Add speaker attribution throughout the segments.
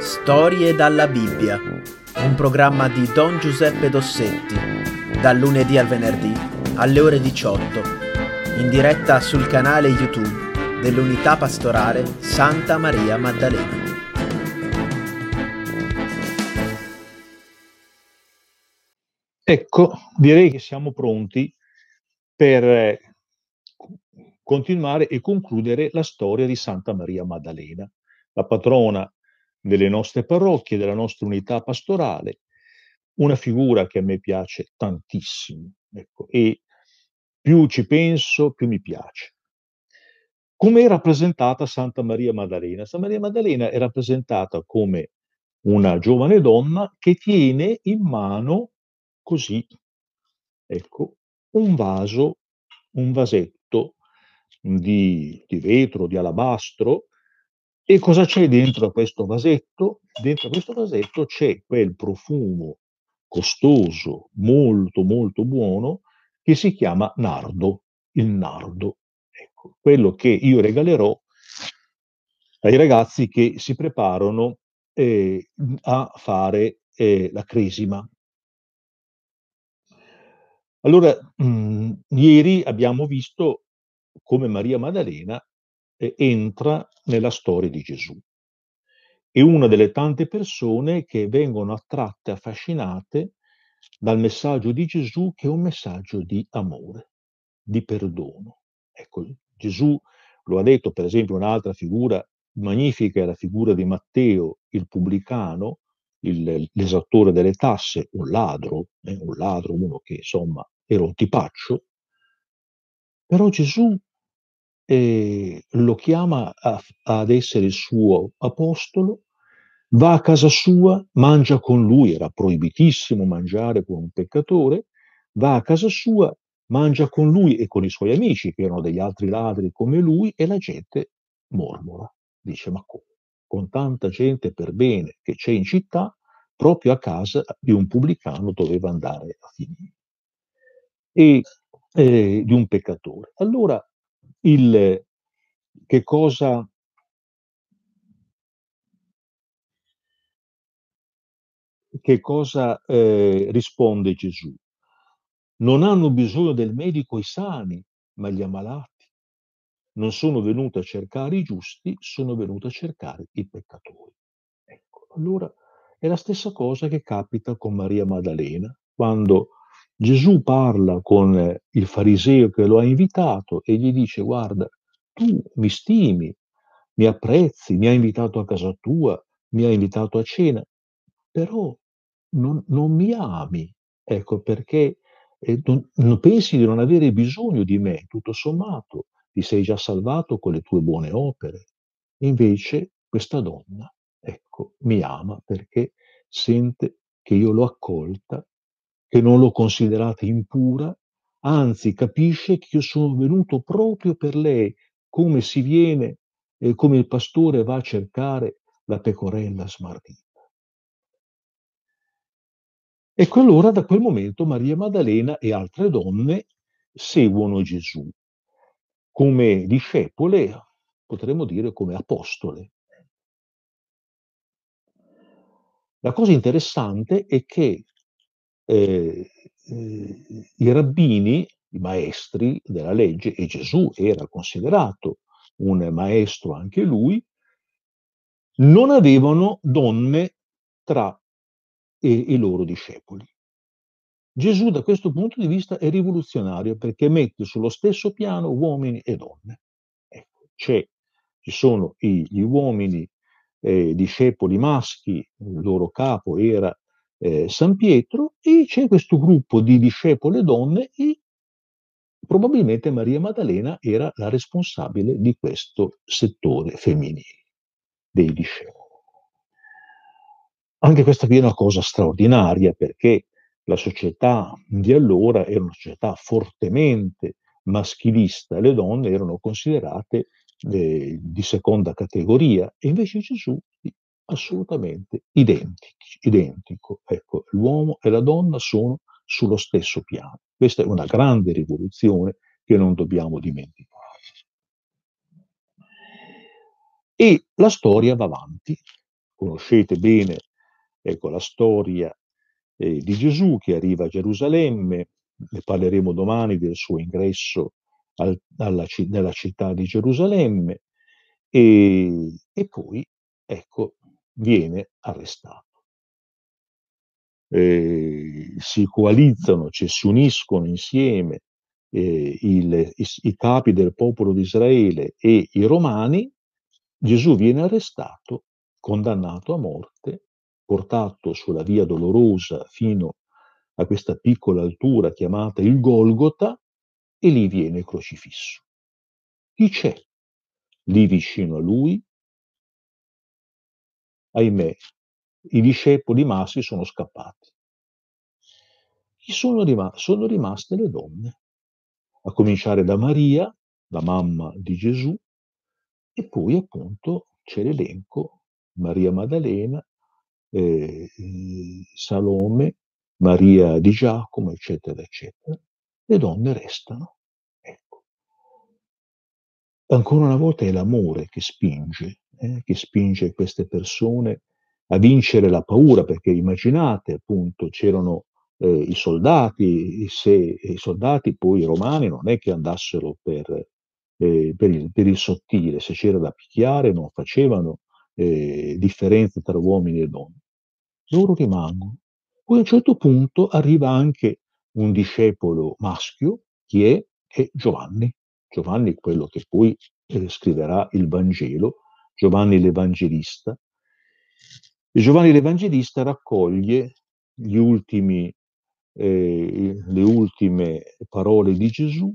Speaker 1: Storie dalla Bibbia, un programma di Don Giuseppe Dossetti, dal lunedì al venerdì alle ore 18, in diretta sul canale YouTube dell'Unità Pastorale Santa Maria Maddalena.
Speaker 2: Ecco, direi che siamo pronti per continuare e concludere la storia di Santa Maria Maddalena, la patrona delle nostre parrocchie, della nostra unità pastorale, una figura che a me piace tantissimo, ecco, e più ci penso, più mi piace. Come è rappresentata Santa Maria Maddalena? Santa Maria Maddalena è rappresentata come una giovane donna che tiene in mano così, ecco, un vaso, un vasetto di, di vetro, di alabastro. E cosa c'è dentro questo vasetto? Dentro questo vasetto c'è quel profumo costoso, molto molto buono, che si chiama nardo, il nardo. Ecco, quello che io regalerò ai ragazzi che si preparano eh, a fare eh, la cresima. Allora, mh, mm, ieri abbiamo visto come Maria Maddalena eh, entra nella storia di Gesù. È una delle tante persone che vengono attratte, affascinate dal messaggio di Gesù che è un messaggio di amore, di perdono. Ecco, Gesù lo ha detto, per esempio, un'altra figura magnifica è la figura di Matteo, il pubblicano, il, l'esattore delle tasse, un ladro, eh, un ladro, uno che insomma era un tipaccio, però Gesù eh, lo chiama a, ad essere il suo apostolo, va a casa sua, mangia con lui, era proibitissimo mangiare con un peccatore, va a casa sua, mangia con lui e con i suoi amici, che erano degli altri ladri come lui, e la gente mormora. Dice, ma come? Con tanta gente per bene che c'è in città, proprio a casa di un pubblicano doveva andare a finire. E eh, di un peccatore. Allora, il, che cosa che cosa eh, risponde Gesù? Non hanno bisogno del medico i sani, ma gli ammalati. Non sono venuto a cercare i giusti, sono venuto a cercare i peccatori. Ecco, allora è la stessa cosa che capita con Maria Maddalena, quando Gesù parla con il fariseo che lo ha invitato e gli dice guarda, tu mi stimi, mi apprezzi, mi hai invitato a casa tua, mi hai invitato a cena, però non, non mi ami, ecco perché eh, non, non pensi di non avere bisogno di me, tutto sommato, ti sei già salvato con le tue buone opere. Invece questa donna, ecco, mi ama perché sente che io l'ho accolta che non l'ho considerata impura, anzi capisce che io sono venuto proprio per lei, come si viene, eh, come il pastore va a cercare la pecorella smarrita. Ecco allora da quel momento Maria Maddalena e altre donne seguono Gesù come discepole, potremmo dire come apostole. La cosa interessante è che eh, i rabbini, i maestri della legge, e Gesù era considerato un maestro anche lui, non avevano donne tra i, loro discepoli. Gesù da questo punto di vista è rivoluzionario perché mette sullo stesso piano uomini e donne. Ecco, ci sono gli uomini eh, discepoli maschi, il loro capo era eh, San Pietro e c'è questo gruppo di discepole donne e probabilmente Maria Maddalena era la responsabile di questo settore femminile dei discepoli. Anche questa qui è una cosa straordinaria perché la società di allora era una società fortemente maschilista, le donne erano considerate eh, di seconda categoria e invece Gesù assolutamente identici, identico. Ecco, l'uomo e la donna sono sullo stesso piano. Questa è una grande rivoluzione che non dobbiamo dimenticare. E la storia va avanti. conoscete bene ecco, la storia eh, di Gesù che arriva a Gerusalemme, ne parleremo domani del suo ingresso al, alla, nella città di Gerusalemme e, e poi ecco, viene arrestato. Eh, si coalizzano, cioè si uniscono insieme eh, il, i, i, capi del popolo di Israele e i romani, Gesù viene arrestato, condannato a morte, portato sulla via dolorosa fino a questa piccola altura chiamata il Golgota e lì viene crocifisso. Chi c'è lì vicino a lui? Ahimè, i discepoli maschi sono scappati. Chi sono, rim- sono rimaste le donne? a cominciare da Maria, la mamma di Gesù, e poi appunto c'è l'elenco Maria Maddalena, eh, Salome, Maria di Giacomo, eccetera, eccetera. Le donne restano. Ecco. Ancora una volta è l'amore che spinge, eh, che spinge queste persone a vincere la paura, perché immaginate appunto c'erano eh, i soldati, se i soldati poi romani non è che andassero per, eh, per, il, per il, sottile, se c'era da picchiare non facevano eh, differenze tra uomini e donne. Loro rimangono. Poi a un certo punto arriva anche un discepolo maschio, chi è? È Giovanni. Giovanni, quello che poi eh, scriverà il Vangelo, Giovanni l'Evangelista. E Giovanni l'Evangelista raccoglie gli ultimi eh, le ultime parole di Gesù,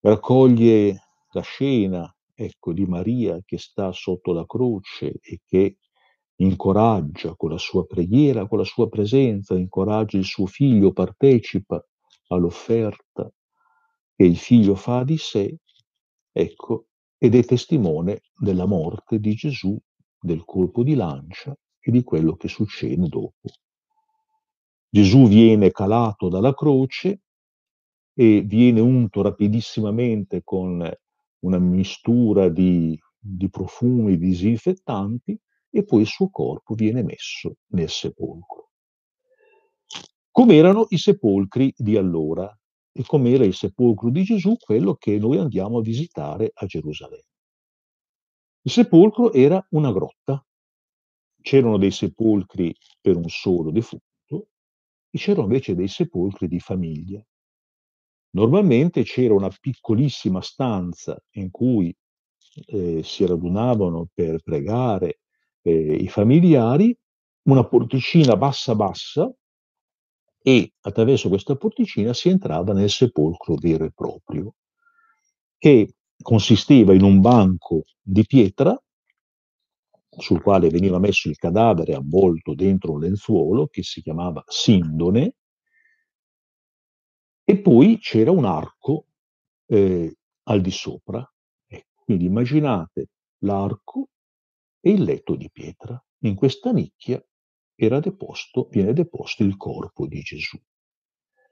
Speaker 2: raccoglie la scena ecco, di Maria che sta sotto la croce e che incoraggia con la sua preghiera, con la sua presenza, incoraggia il suo figlio, partecipa all'offerta che il figlio fa di sé, ecco, ed è testimone della morte di Gesù, del colpo di lancia e di quello che succede dopo. Gesù viene calato dalla croce e viene unto rapidissimamente con una mistura di, di profumi disinfettanti e poi il suo corpo viene messo nel sepolcro. Com'erano i sepolcri di allora e com'era il sepolcro di Gesù, quello che noi andiamo a visitare a Gerusalemme. Il sepolcro era una grotta. C'erano dei sepolcri per un solo defunto e c'erano invece dei sepolcri di famiglia. Normalmente c'era una piccolissima stanza in cui eh, si radunavano per pregare eh, i familiari, una porticina bassa bassa e attraverso questa porticina si entrava nel sepolcro vero e proprio, che consisteva in un banco di pietra sul quale veniva messo il cadavere avvolto dentro un lenzuolo che si chiamava sindone, e poi c'era un arco eh, al di sopra. Ecco, quindi immaginate l'arco e il letto di pietra. In questa nicchia deposto, viene deposto il corpo di Gesù.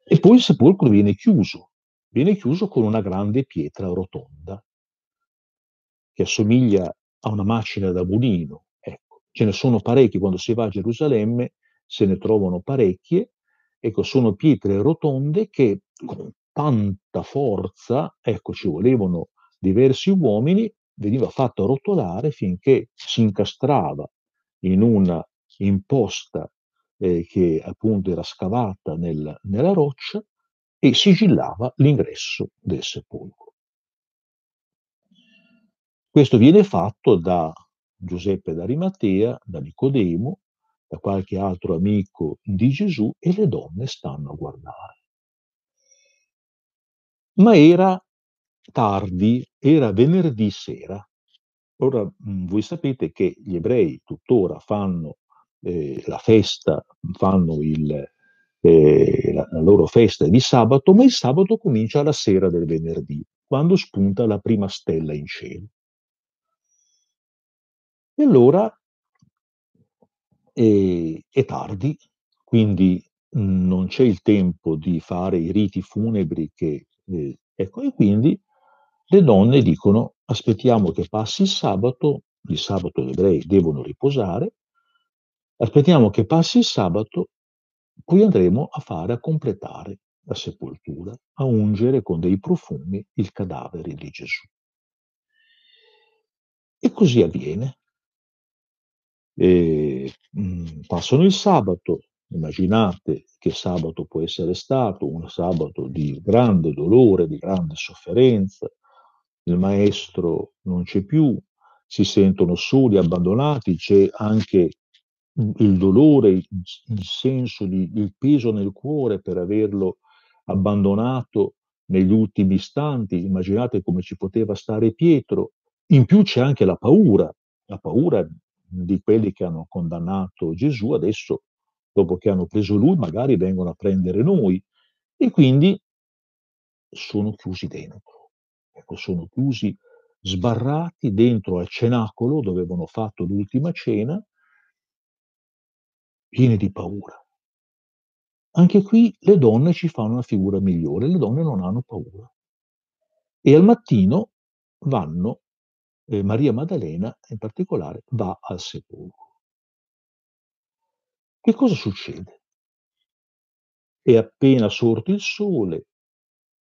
Speaker 2: E poi il sepolcro viene chiuso, viene chiuso con una grande pietra rotonda che assomiglia a una macina da mulino. Ecco, ce ne sono parecchi quando si va a Gerusalemme, se ne trovano parecchie. Ecco, sono pietre rotonde che con tanta forza, ecco, ci volevano diversi uomini, veniva fatto rotolare finché si incastrava in una imposta eh, che appunto era scavata nel, nella roccia e sigillava l'ingresso del sepolcro. Questo viene fatto da Giuseppe d'Arimatea, da Nicodemo, da qualche altro amico di Gesù e le donne stanno a guardare. Ma era tardi, era venerdì sera. Ora, mm, voi sapete che gli ebrei tuttora fanno eh, la festa, fanno il, eh, la, la loro festa di sabato, ma il sabato comincia la sera del venerdì, quando spunta la prima stella in cielo. E allora eh, è tardi, quindi non c'è il tempo di fare i riti funebri che, eh, ecco, e quindi le donne dicono aspettiamo che passi il sabato, di sabato gli ebrei devono riposare, aspettiamo che passi il sabato, poi andremo a fare, a completare la sepoltura, a ungere con dei profumi il cadavere di Gesù. E così avviene. E, mh, mm, passano il sabato, immaginate che sabato può essere stato, un sabato di grande dolore, di grande sofferenza, il maestro non c'è più, si sentono soli, abbandonati, c'è anche il dolore, il senso di, il peso nel cuore per averlo abbandonato negli ultimi istanti, immaginate come ci poteva stare Pietro, in più c'è anche la paura, la paura di quelli che hanno condannato Gesù, adesso dopo che hanno preso lui magari vengono a prendere noi. E quindi sono chiusi dentro, ecco, sono chiusi, sbarrati dentro al cenacolo dove avevano fatto l'ultima cena, pieni di paura. Anche qui le donne ci fanno una figura migliore, le donne non hanno paura. E al mattino vanno, eh, Maria Maddalena in particolare, va al sepolcro. Che cosa succede? È appena sorto il sole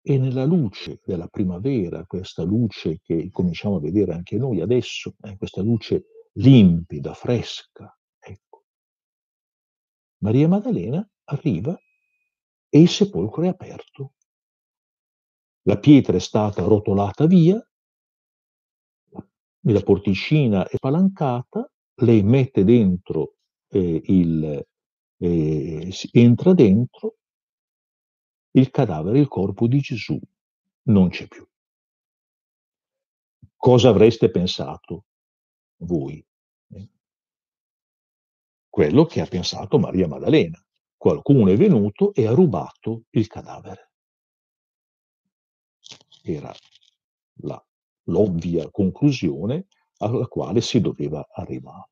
Speaker 2: e nella luce della primavera, questa luce che cominciamo a vedere anche noi adesso, eh, questa luce limpida, fresca. Maria Maddalena arriva e il sepolcro è aperto. La pietra è stata rotolata via, la porticina è spalancata, lei mette dentro eh, il, eh, entra dentro, il cadavere, il corpo di Gesù non c'è più. Cosa avreste pensato voi? Quello che ha pensato Maria Maddalena qualcuno è venuto e ha rubato il cadavere. Era la, l'ovvia conclusione alla quale si doveva arrivare.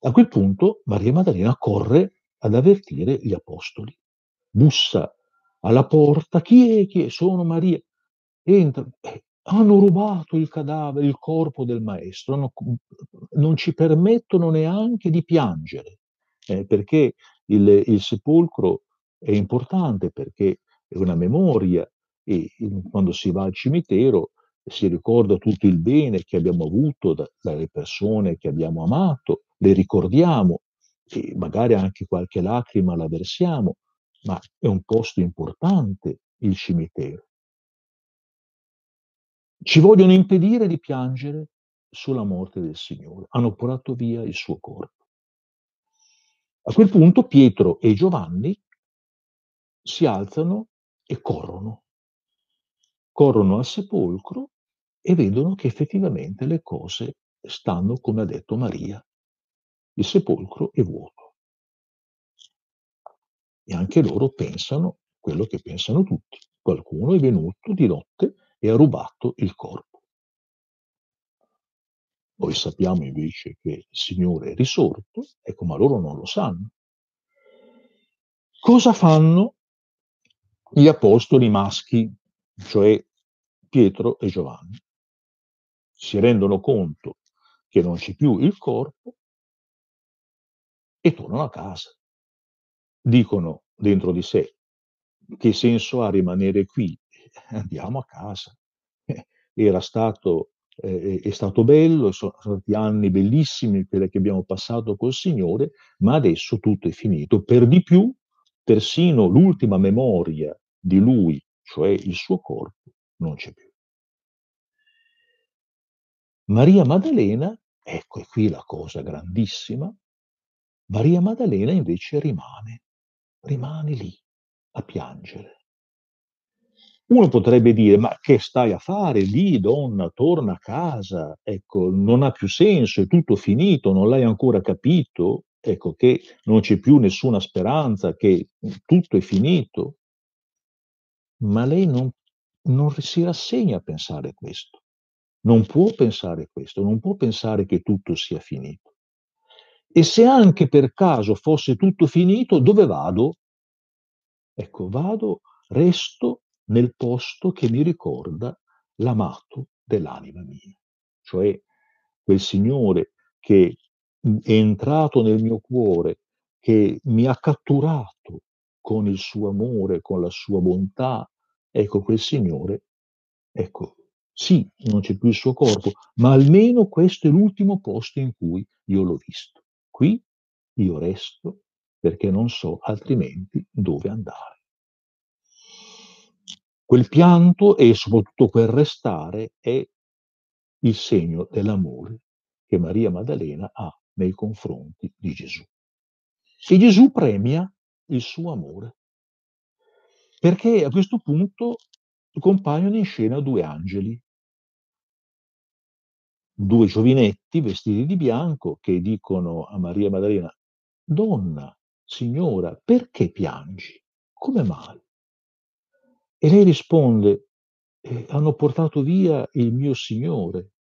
Speaker 2: A quel punto Maria Maddalena corre ad avvertire gli apostoli. Bussa alla porta. Chi è? Chi è? Sono Maria. Entra. Eh, hanno rubato il cadavere, il corpo del maestro. Hanno, non ci permettono neanche di piangere, eh, perché il, il sepolcro è importante perché è una memoria e quando si va al cimitero si ricorda tutto il bene che abbiamo avuto da, dalle persone che abbiamo amato, le ricordiamo e magari anche qualche lacrima la versiamo, ma è un posto importante il cimitero. Ci vogliono impedire di piangere sulla morte del Signore, hanno portato via il suo corpo. A quel punto Pietro e Giovanni si alzano e corrono. Corrono al sepolcro e vedono che effettivamente le cose stanno come ha detto Maria. Il sepolcro è vuoto. E anche loro pensano quello che pensano tutti. Qualcuno è venuto di notte e ha rubato il corpo. Noi sappiamo invece che il Signore è risorto, ecco, ma loro non lo sanno. Cosa fanno gli apostoli maschi, cioè Pietro e Giovanni? Si rendono conto che non c'è più il corpo e tornano a casa. Dicono dentro di sé, che senso ha rimanere qui? Andiamo a casa. Era stato eh, è stato bello, sono stati anni bellissimi quelli che abbiamo passato col Signore, ma adesso tutto è finito. Per di più, persino l'ultima memoria di Lui, cioè il suo corpo, non c'è più. Maria Maddalena, ecco è qui la cosa grandissima, Maria Maddalena invece rimane, rimane lì a piangere. Uno potrebbe dire, ma che stai a fare lì, donna, torna a casa, ecco, non ha più senso, è tutto finito, non l'hai ancora capito, ecco, che non c'è più nessuna speranza, che tutto è finito. Ma lei non, non si rassegna a pensare questo, non può pensare questo, non può pensare che tutto sia finito. E se anche per caso fosse tutto finito, dove vado? Ecco, vado, resto nel posto che mi ricorda l'amato dell'anima mia, cioè quel Signore che è entrato nel mio cuore, che mi ha catturato con il suo amore, con la sua bontà, ecco quel Signore, ecco, sì, non c'è più il suo corpo, ma almeno questo è l'ultimo posto in cui io l'ho visto. Qui io resto perché non so altrimenti dove andare. Quel pianto e soprattutto quel restare è il segno dell'amore che Maria Maddalena ha nei confronti di Gesù. E Gesù premia il suo amore, perché a questo punto compaiono in scena due angeli, due giovinetti vestiti di bianco che dicono a Maria Maddalena, Donna, signora, perché piangi? Come mai? E lei risponde, eh, hanno portato via il mio Signore.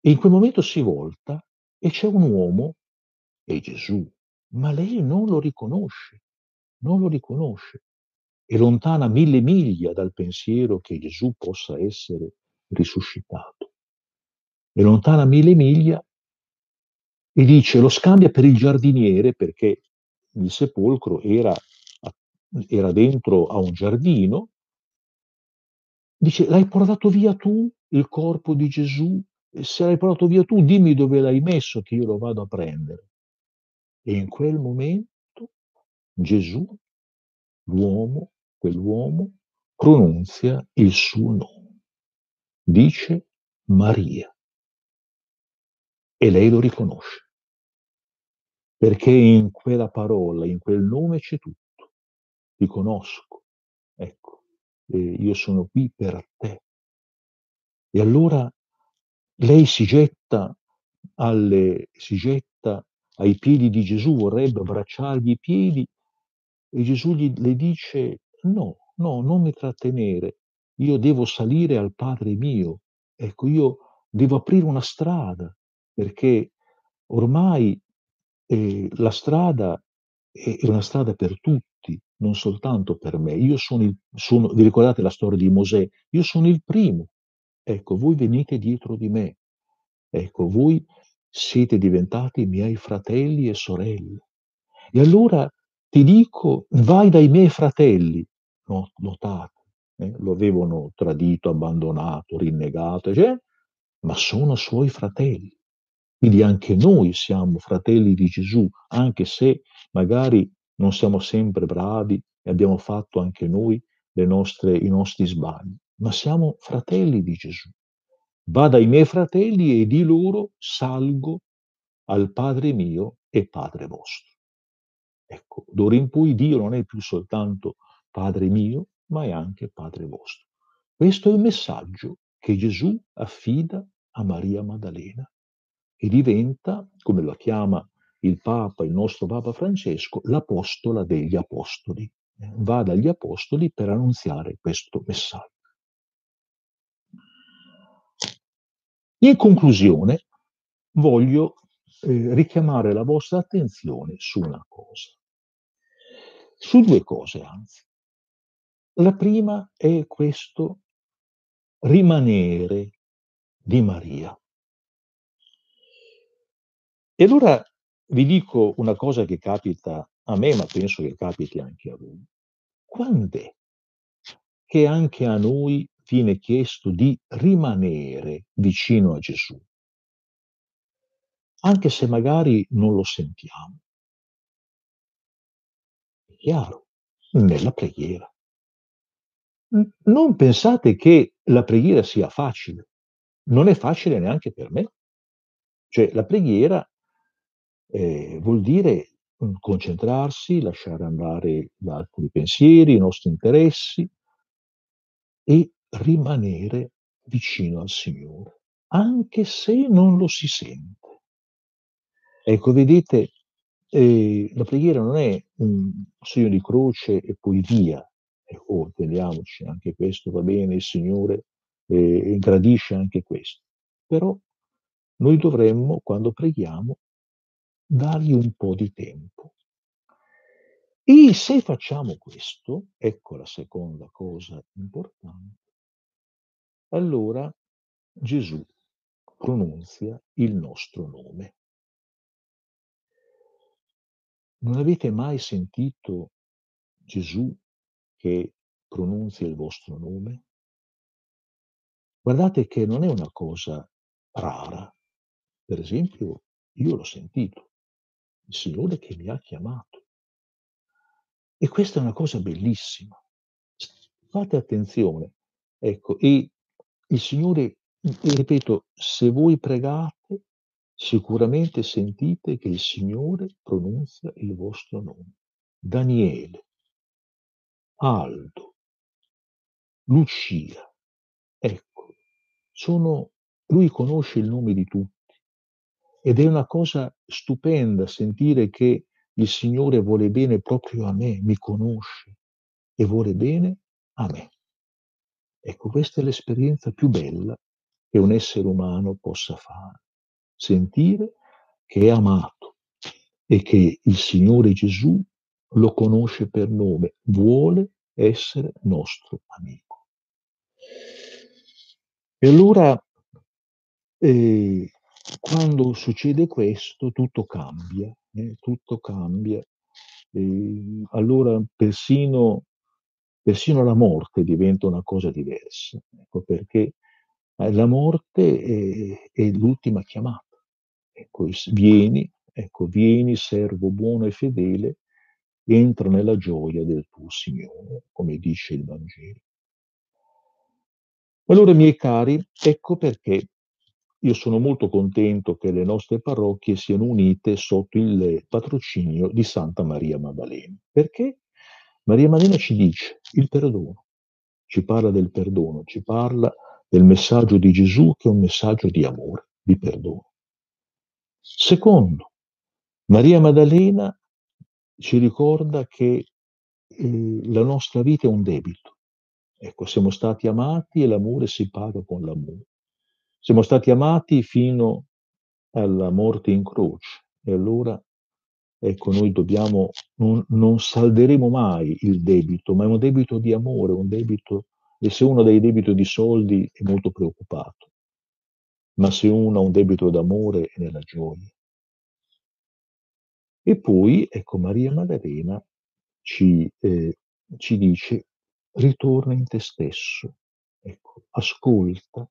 Speaker 2: E in quel momento si volta e c'è un uomo, è Gesù, ma lei non lo riconosce, non lo riconosce. È lontana mille miglia dal pensiero che Gesù possa essere risuscitato. È lontana mille miglia e dice lo scambia per il giardiniere perché il sepolcro era, era dentro a un giardino. Dice, l'hai portato via tu il corpo di Gesù? Se l'hai portato via tu, dimmi dove l'hai messo che io lo vado a prendere. E in quel momento Gesù, l'uomo, quell'uomo, pronunzia il suo nome. Dice Maria. E lei lo riconosce perché in quella parola, in quel nome c'è tutto. Ti conosco, ecco, eh, io sono qui per te. E allora lei si getta, alle, si getta ai piedi di Gesù, vorrebbe abbracciargli i piedi e Gesù gli, le dice no, no, non mi trattenere, io devo salire al Padre mio, ecco, io devo aprire una strada perché ormai e la strada è una strada per tutti, non soltanto per me. Io sono il, sono, vi ricordate la storia di Mosè? Io sono il primo. Ecco, voi venite dietro di me. Ecco, voi siete diventati miei fratelli e sorelle. E allora ti dico, vai dai miei fratelli. No, notate, eh, lo avevano tradito, abbandonato, rinnegato, cioè, ma sono suoi fratelli. Quindi anche noi siamo fratelli di Gesù, anche se magari non siamo sempre bravi e abbiamo fatto anche noi nostre, i nostri sbagli, ma siamo fratelli di Gesù. Va dai miei fratelli e di loro salgo al Padre mio e Padre vostro. Ecco, d'ora in poi Dio non è più soltanto Padre mio, ma è anche Padre vostro. Questo è il messaggio che Gesù affida a Maria Maddalena e diventa, come lo chiama il Papa, il nostro Papa Francesco, l'apostola degli apostoli. Va dagli apostoli per annunziare questo messaggio. In conclusione, voglio eh, richiamare la vostra attenzione su una cosa, su due cose anzi. La prima è questo rimanere di Maria. E allora vi dico una cosa che capita a me, ma penso che capiti anche a voi. Quando è che anche a noi viene chiesto di rimanere vicino a Gesù? Anche se magari non lo sentiamo. È chiaro, nella preghiera. Non pensate che la preghiera sia facile. Non è facile neanche per me. Cioè, la preghiera eh, vuol dire mhmm, concentrarsi, lasciare andare altri pensieri, i nostri interessi e rimanere vicino al Signore, anche se non lo si sente. Ecco, vedete, eh, la preghiera non è un segno di croce e poi via. Ecco, oh, intendiamoci, anche questo va bene, il Signore eh, gradisce anche questo. Però noi dovremmo, quando preghiamo, dargli un po' di tempo. E se facciamo questo, ecco la seconda cosa importante, allora Gesù pronunzia il nostro nome. Non avete mai sentito Gesù che pronunzia il vostro nome? Guardate che non è una cosa rara. Per esempio, io l'ho sentito, il Signore che mi ha chiamato. E questa è una cosa bellissima. Fate attenzione. Ecco, e il Signore, ripeto, se voi pregate, sicuramente sentite che il Signore pronunzia il vostro nome. Daniele, Aldo, Lucia, ecco, sono, lui conosce il nome di tutti ed è una cosa stupenda sentire che il Signore vuole bene proprio a me, mi conosce e vuole bene a me. Ecco, questa è l'esperienza più bella che un essere umano possa fare, sentire che è amato e che il Signore Gesù lo conosce per nome, vuole essere nostro amico. E allora, eh, quando succede questo, tutto cambia, eh, tutto cambia. Eh, allora persino, persino la morte diventa una cosa diversa, ecco, perché eh, la morte è, è l'ultima chiamata. Ecco, vieni, ecco, vieni, servo buono e fedele, entra nella gioia del tuo Signore, come dice il Vangelo. Allora, miei cari, ecco perché io sono molto contento che le nostre parrocchie siano unite sotto il patrocinio di Santa Maria Maddalena. Perché Maria Maddalena ci dice il perdono, ci parla del perdono, ci parla del messaggio di Gesù che è un messaggio di amore, di perdono. Secondo, Maria Maddalena ci ricorda che eh, la nostra vita è un debito. Ecco, siamo stati amati e l'amore si paga con l'amore. Siamo stati amati fino alla morte in croce e allora, ecco, noi dobbiamo, non, non salderemo mai il debito, ma è un debito di amore, un debito, e se uno ha dei debiti di soldi è molto preoccupato, ma se uno ha un debito d'amore è nella gioia. E poi, ecco, Maria Maddalena ci, eh, ci dice, ritorna in te stesso, ecco, ascolta.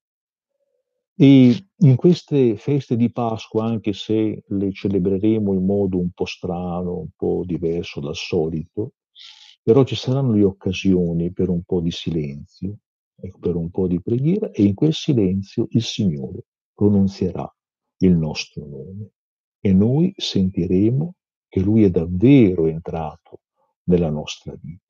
Speaker 2: E in queste feste di Pasqua, anche se le celebreremo in modo un po' strano, un po' diverso dal solito, però ci saranno le occasioni per un po' di silenzio, ecco, per un po' di preghiera, e in quel silenzio il Signore pronunzierà il nostro nome e noi sentiremo che lui è davvero entrato nella nostra vita.